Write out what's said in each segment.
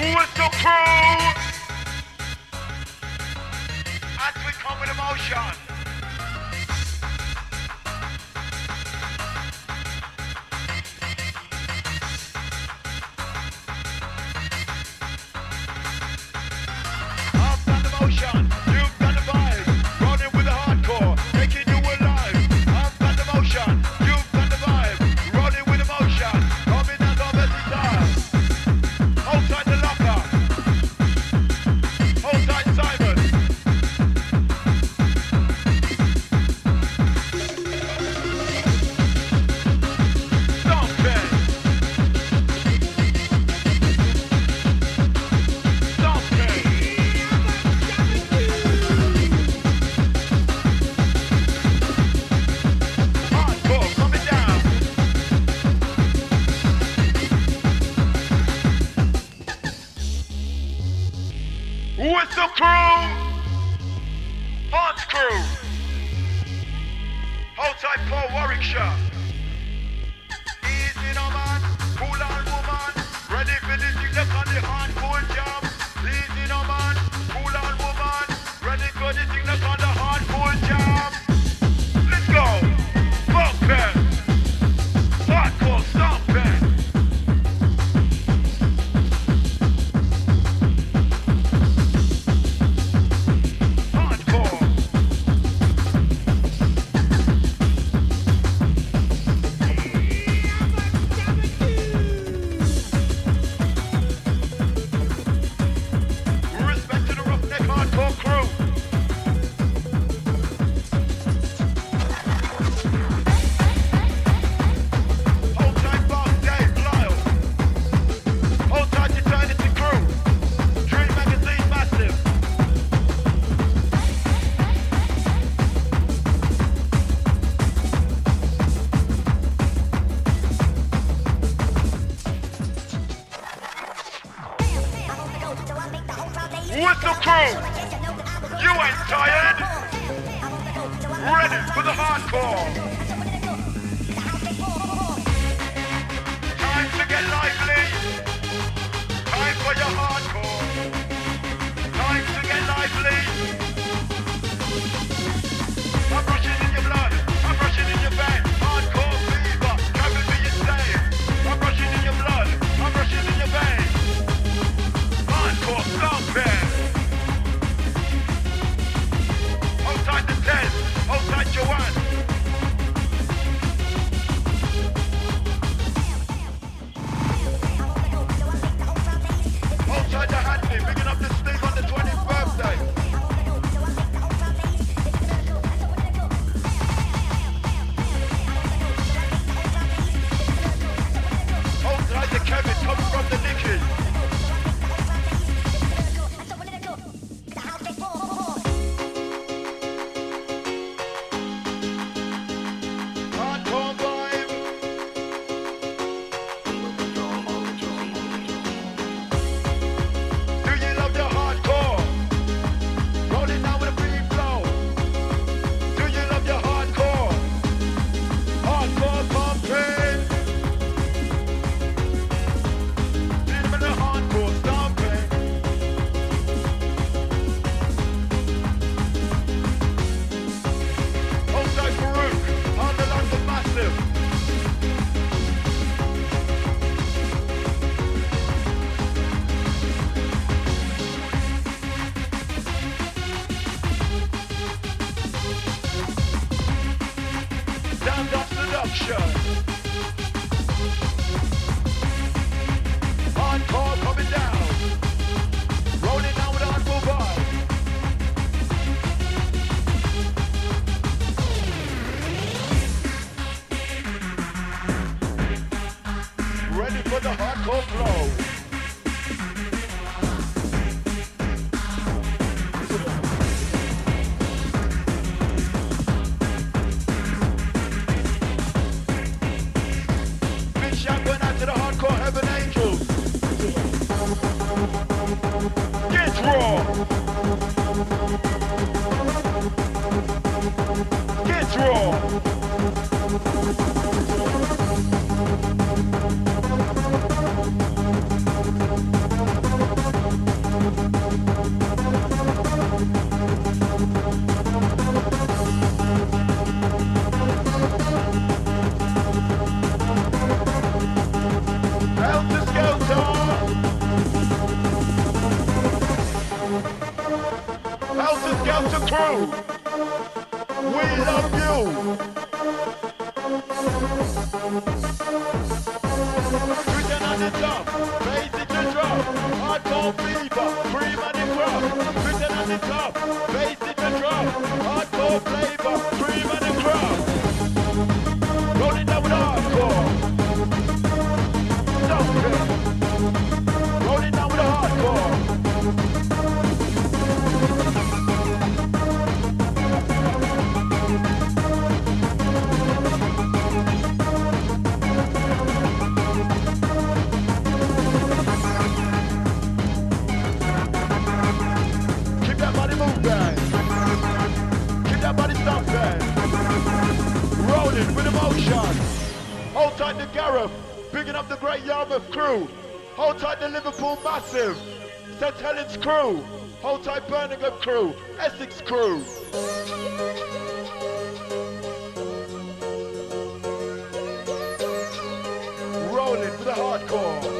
To the roughneck hardcore crew. and jump, basic and drop, hardcore fever, cream and crop, prison and the top, basic and drop, hardcore flavor, cream and crop. Hold tight to Gareth, picking up the Great Yarmouth crew. Hold tight to Liverpool Massive, St Helens crew. Hold tight Birmingham crew, Essex crew. Rolling for the hardcore.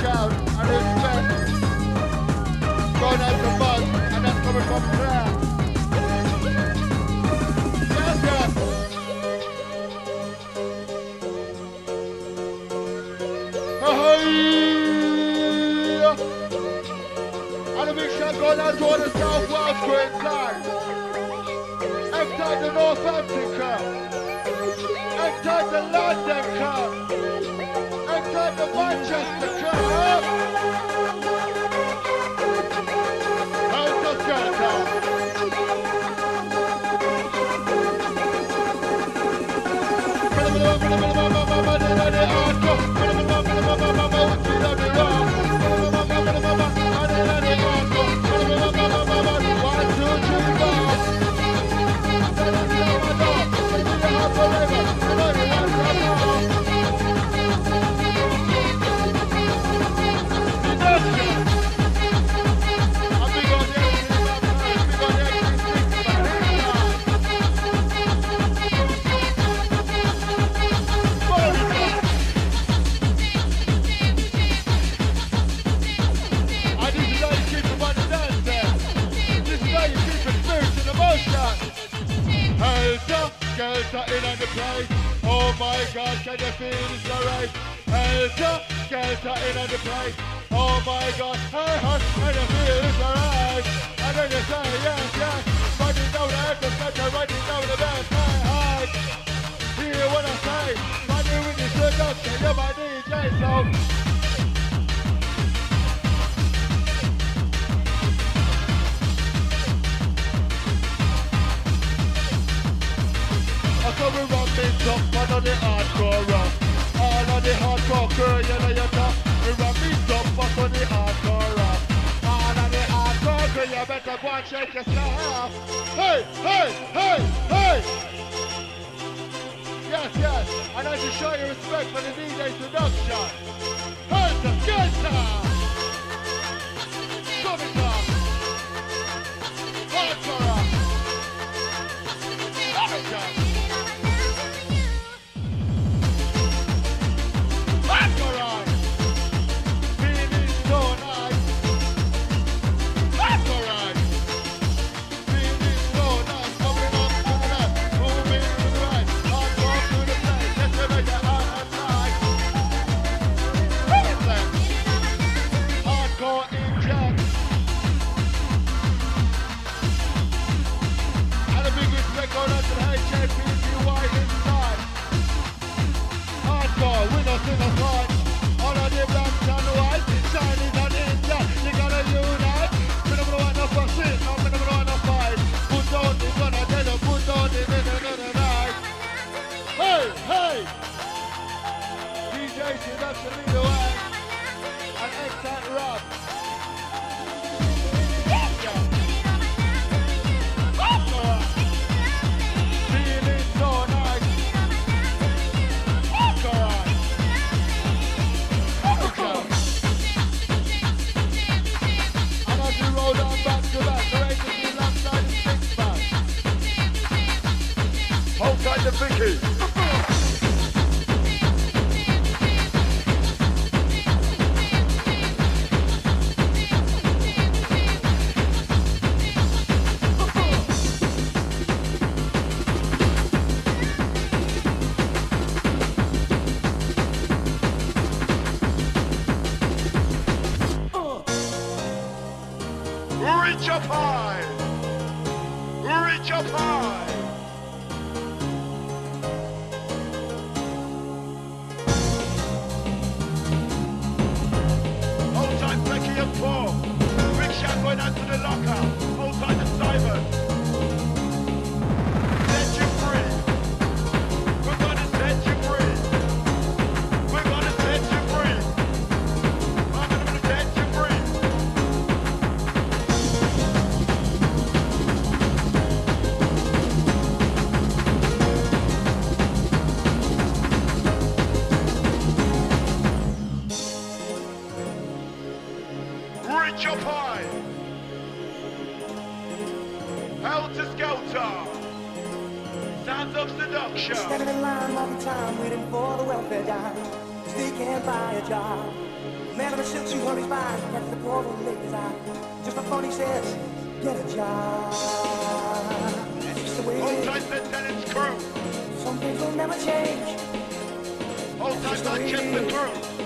shout and his chest. Gone out the bus and that's coming from prayer. Yes, yes. And going out to the South Enter the North Africa. Enter the London Cup. The to march to up. for the welfare dime. Cause they can't buy a job. Man of a silk who hurries by, that's the poor old lady's eye. Just before he says, get a job. That's the way Hold tight, Lieutenant Curl. Some things will never change. Hold tight, Lieutenant Curl.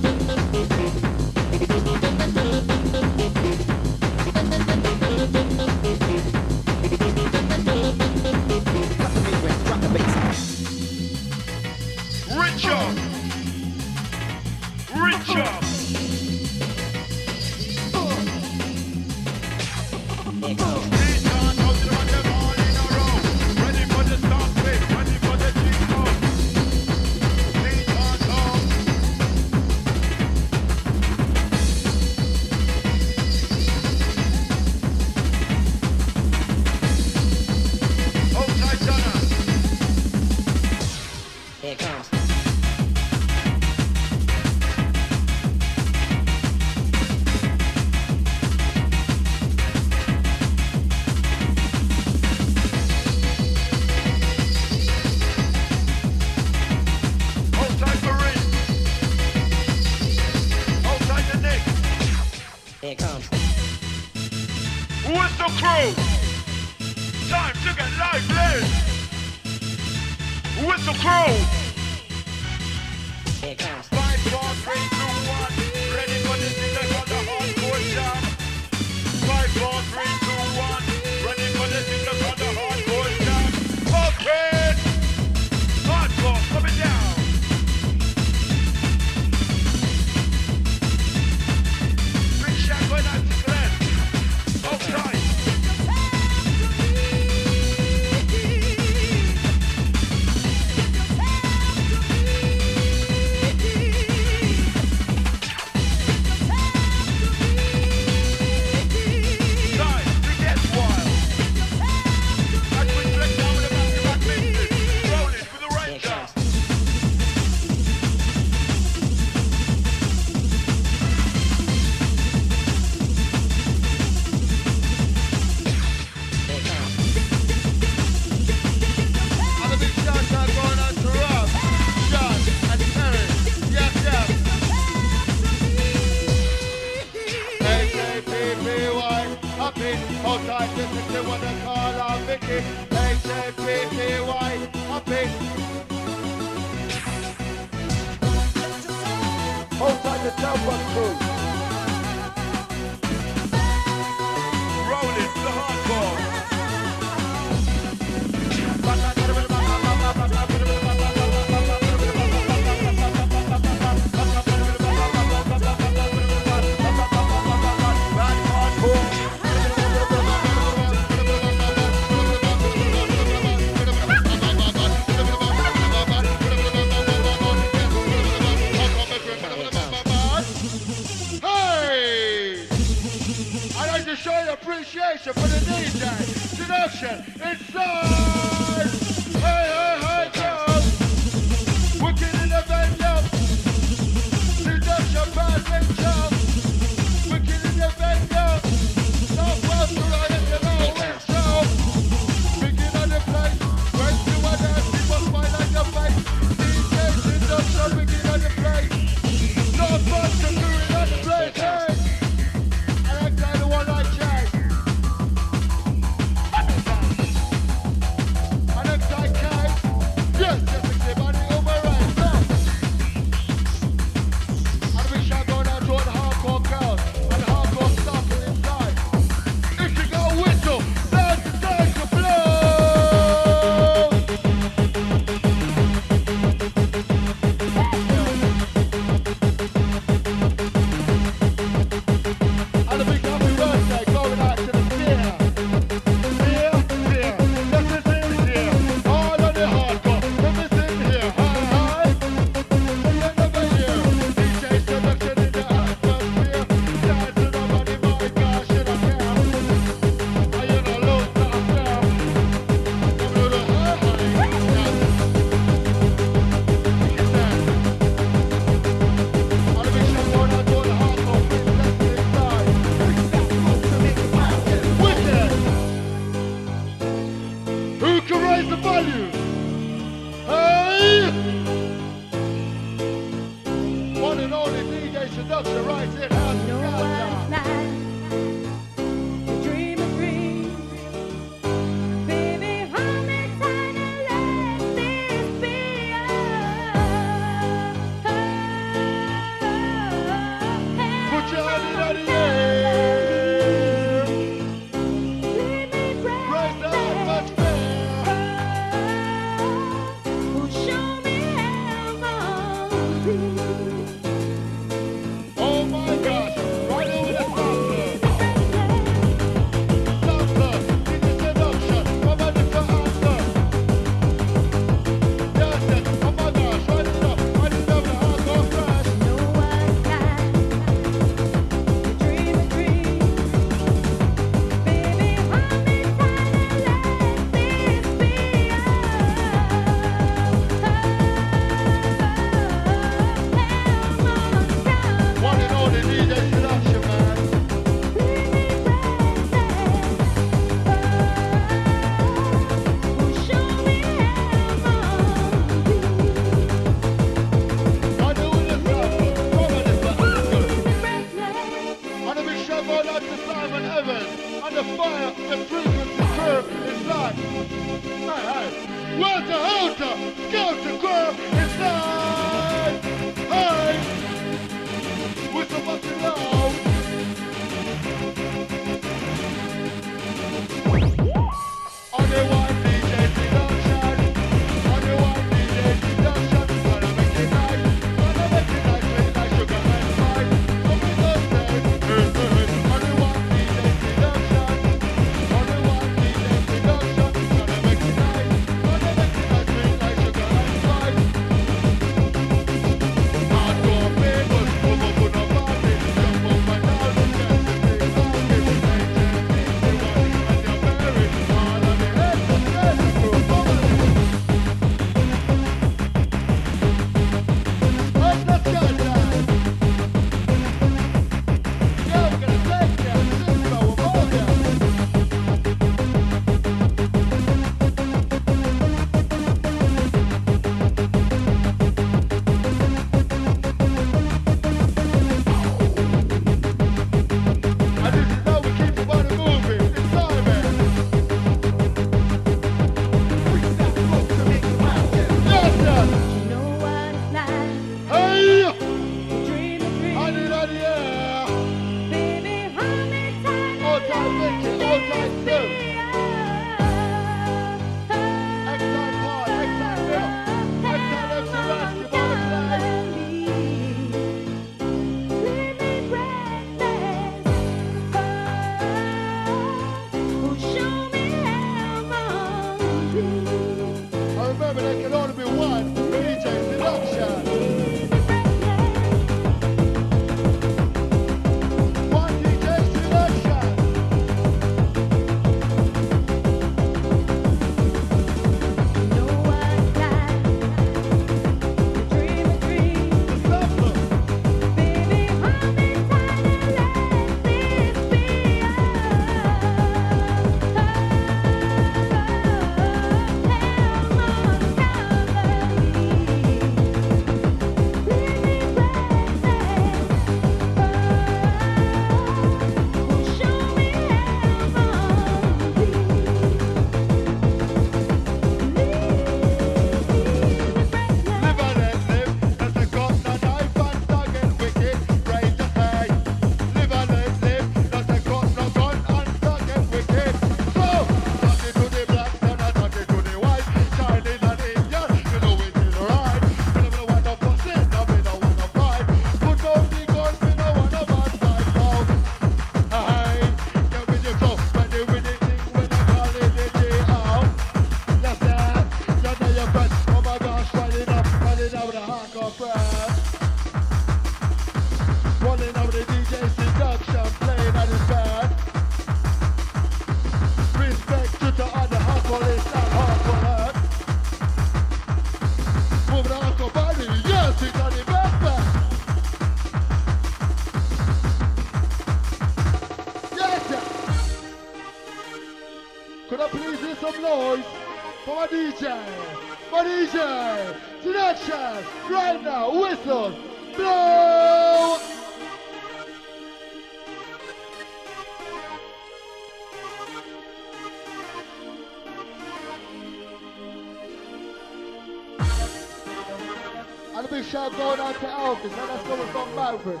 Shout going out to Elvis, and that's coming from Malvern.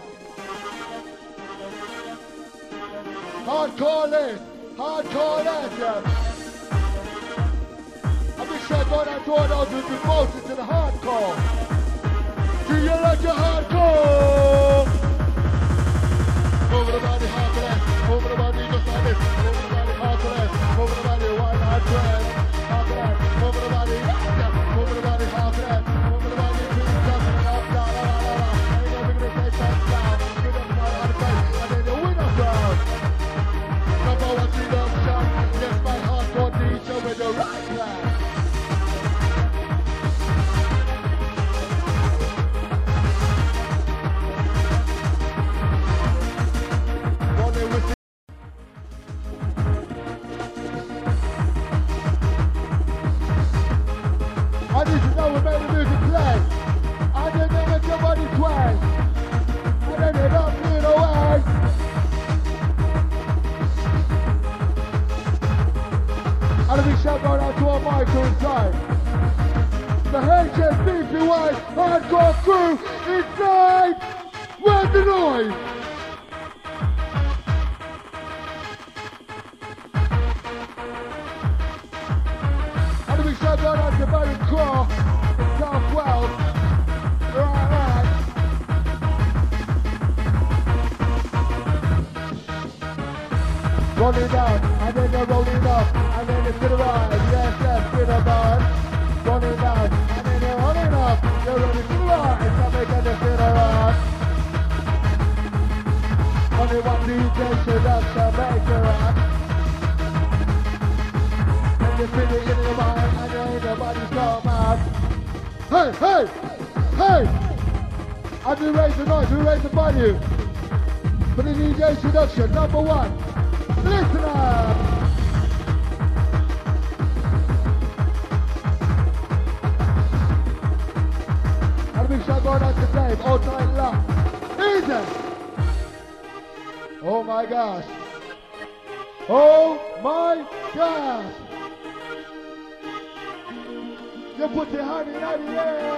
Hardcore list, hardcore list, yeah. A big shout going out to all those who've to the hardcore. Do you like your hardcore? Move the body, hard. Move the body, just like this. Move the body, hard. Move the body, wide, hard to left. Hard left. Need what made the music play. And then they make your body twang. And then they don't. And a shout going out to all Michael inside. The HSBCY hardcore crew inside. Where's the noise? We raise the noise, we raise the volume. For the DJ introduction, number one. Listen up! And a big shout going out to Dave, all night long. Easy! Oh my gosh. Oh my gosh! You put your hand in the air!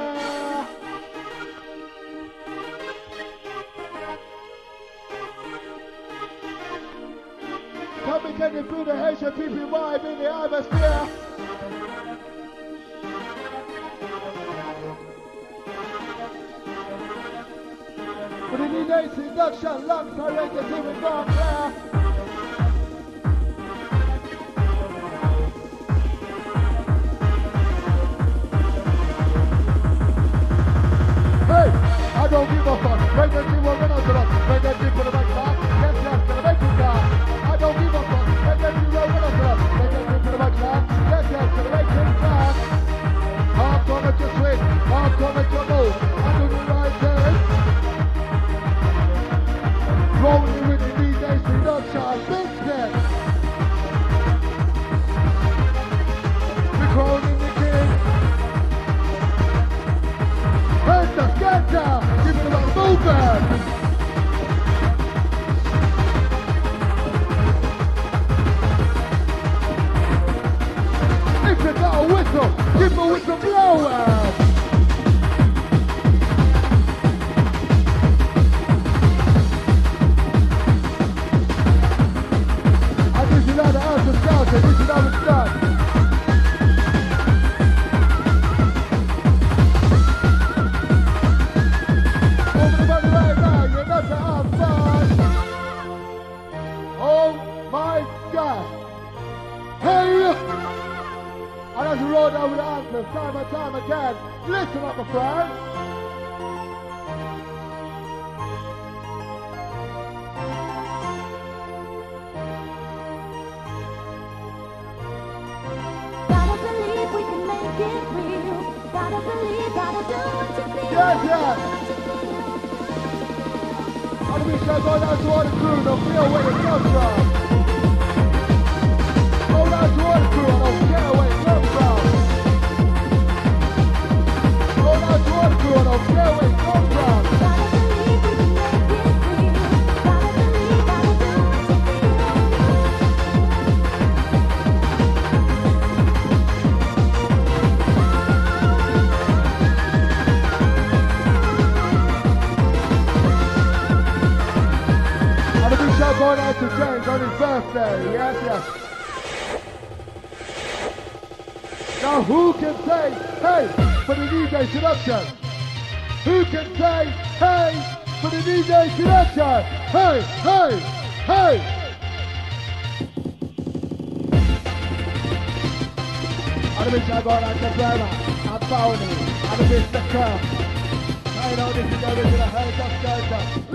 Come and get it through the HPP vibe in the atmosphere. For the DJ seduction, lungs it gone clear. Hey, I don't give a fuck. That shit work out to us. Shit for the right seduction. Big step. We're crowning the king. Hit the down. Give it a movement. If you got a whistle, give a whistle blower. Who can say hey for the DJ selection? Hey, hey, hey! I'm a bitch, I got a driver. I'm found. I'm a bitch, the curve. I know this is the original Helter Skelter.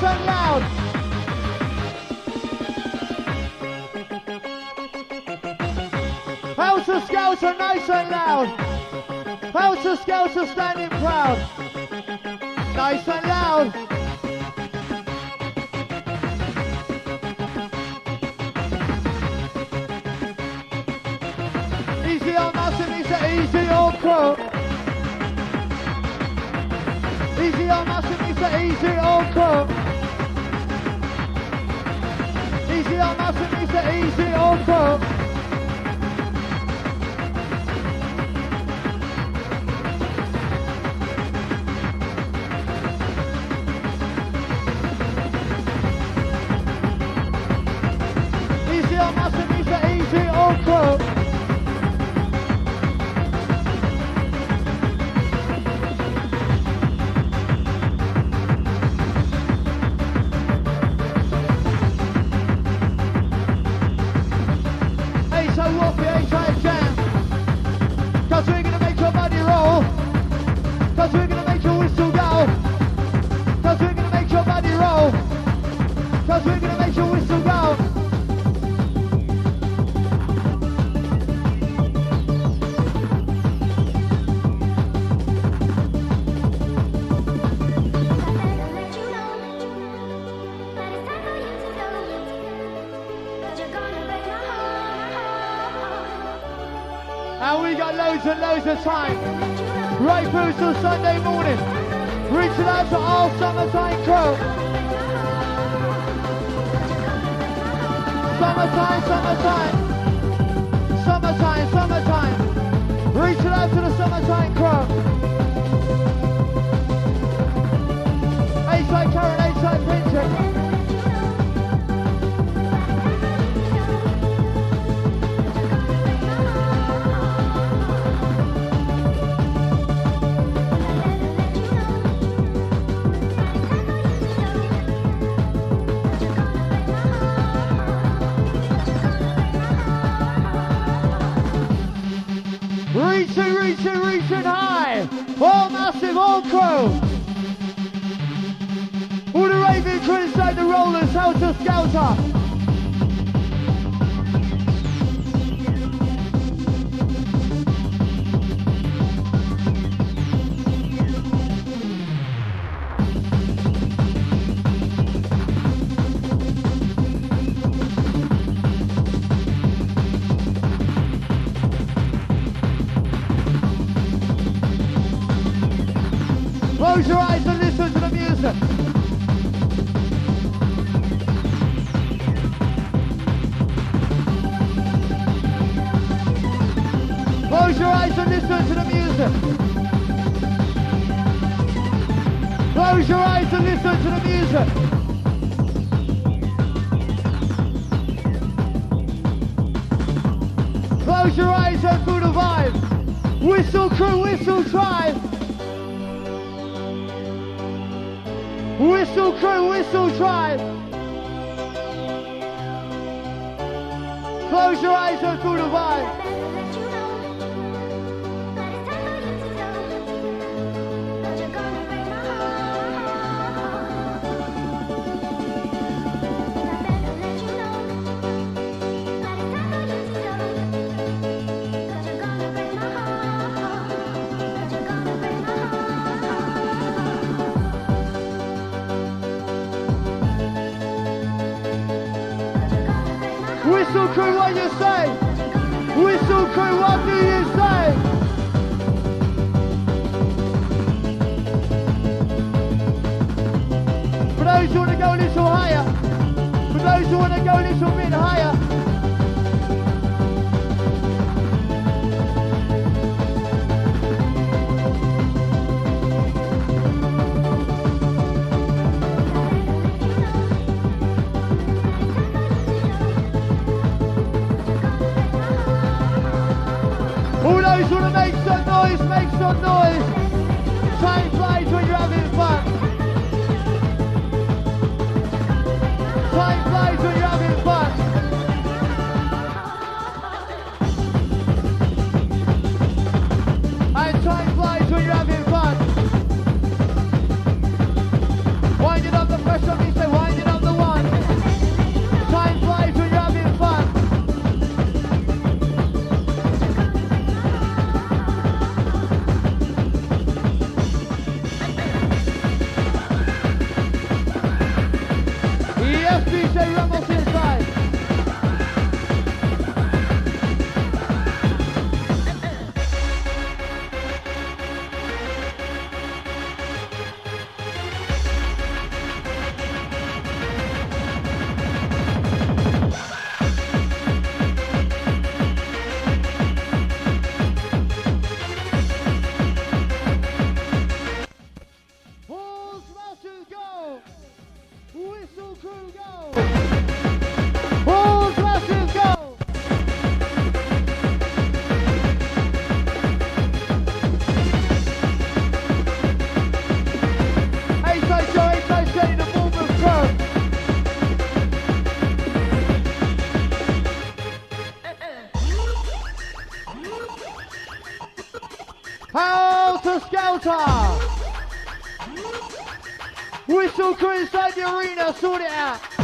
nice and loud. Helter Skelter are nice and loud. Helter Skelter are standing proud. Nice and loud. Easy on nothing, it's easy on quote. Easy on nothing, it's easy on quote. She are nice and easy, easy on top. summertime, right through till Sunday morning. Reaching out to all summertime crew. Summertime, summertime. Show me the higher. time. Whistle crew inside the arena, sort it out.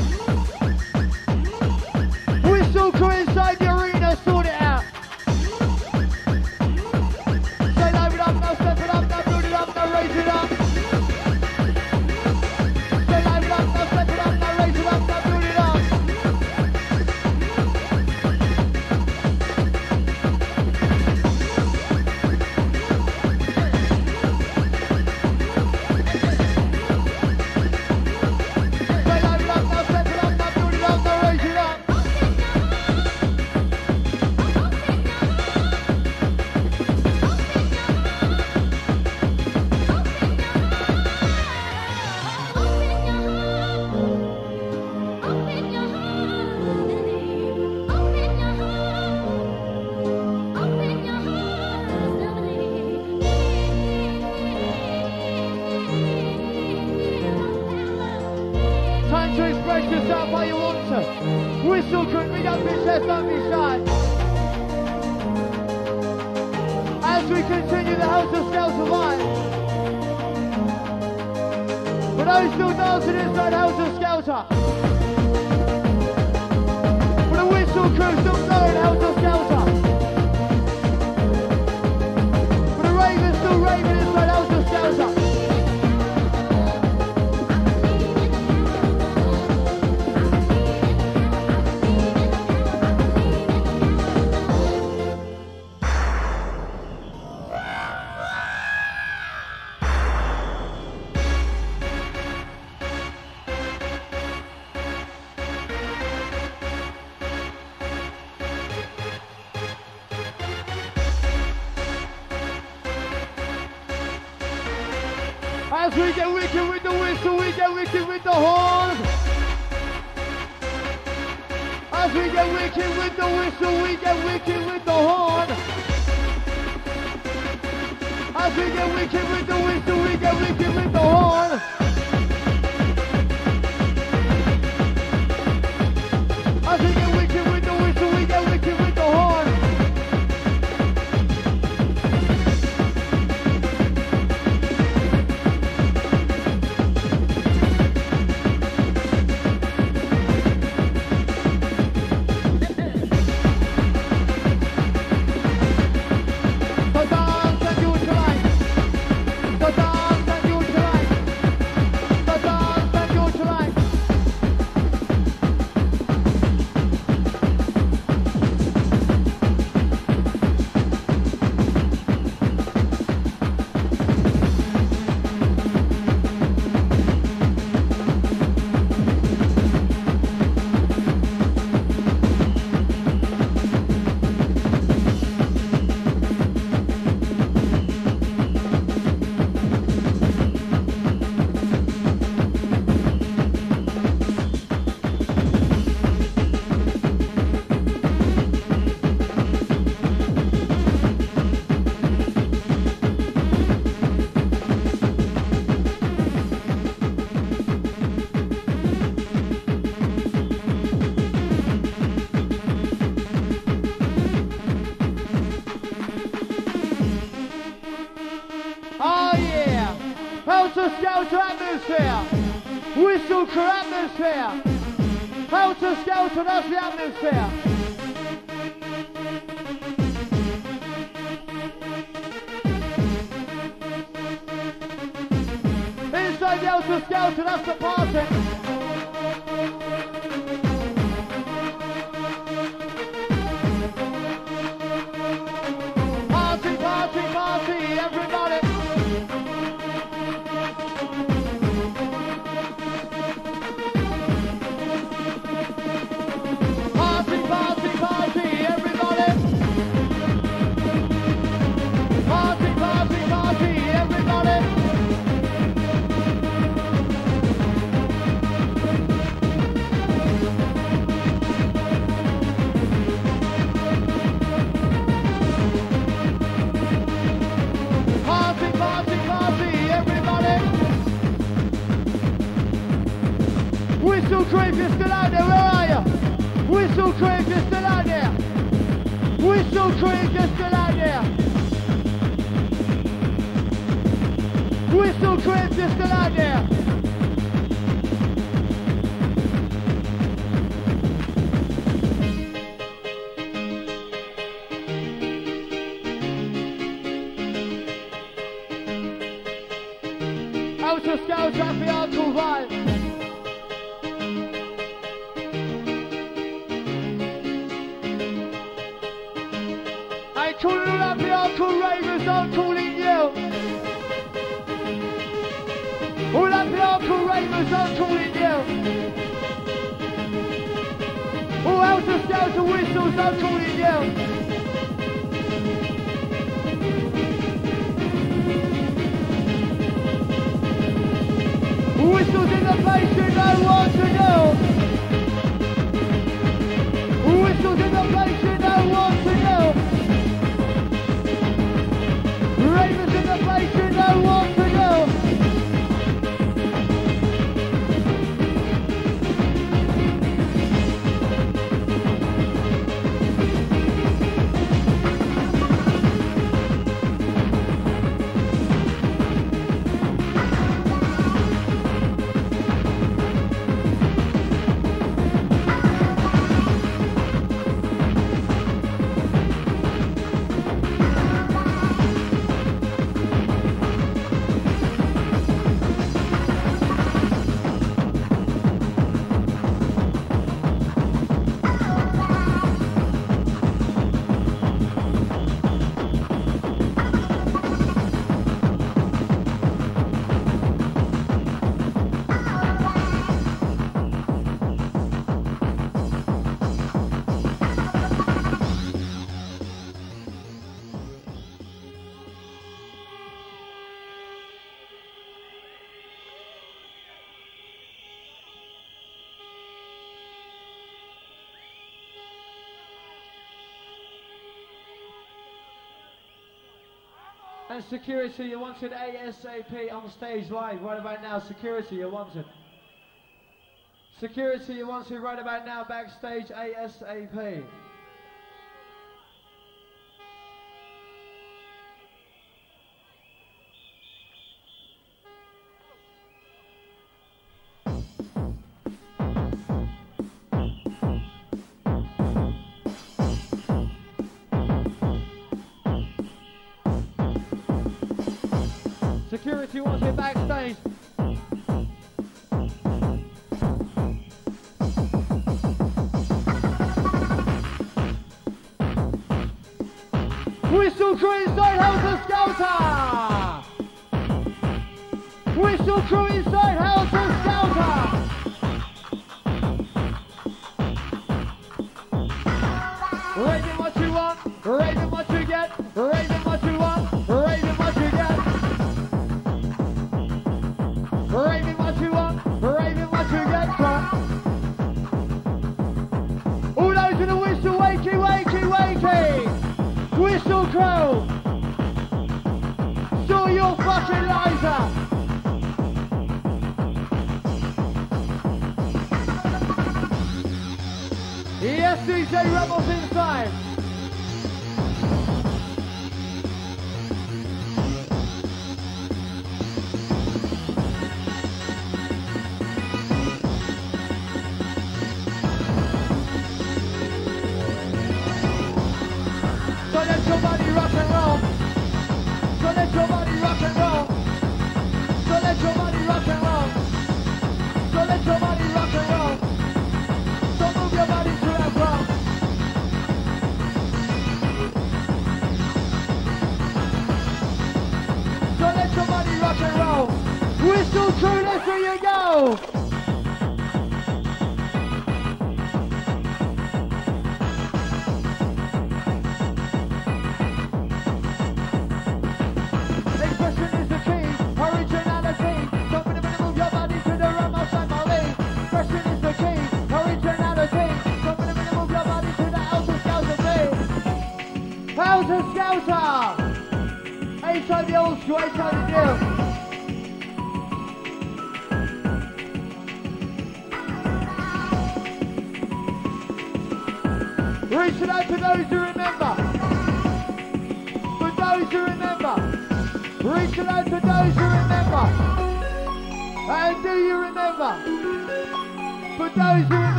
children, don't be chest, don't be shy. As we continue the Helter Skelter alive. For those still dancing inside Helter Skelter. For the Whistle crew still blowing Helter Skelter. For the Ravens still raving inside Helter Skelter. Skelter, that's the atmosphere. Inside the Helter Skelter, that's. Whistle creep, you're still out there, where are you? Whistle creep, you're still out there. Whistle creep, you're still out there. Whistle creep, you're still out there. And security, you wanted ASAP on stage live right about now. Security, you wanted. Security, you wanted right about now backstage ASAP. Security wants it backstage. Whistle crow. Show your fucking lighter. Yes, DJ Rebels inside.